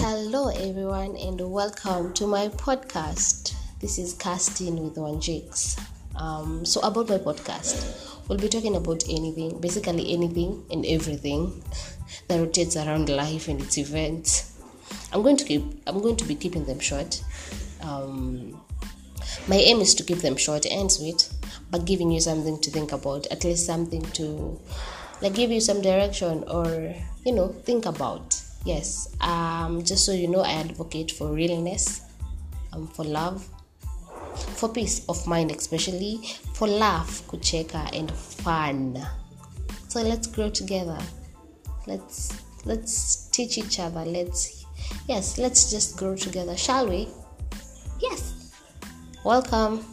Hello, everyone, and welcome to my podcast. This is Casting with One Jakes. Um, so, about my podcast, we'll be talking about anything, basically anything and everything that rotates around life and its events. I'm going to keep. I'm going to be keeping them short. Um, my aim is to keep them short and sweet, but giving you something to think about, at least something to like give you some direction or you know think about yes um just so you know i advocate for realness um for love for peace of mind especially for laugh kucheka and fun. So let's grow together. Let's let's teach each other. Let's yes let's just grow together shall we? Yes. Welcome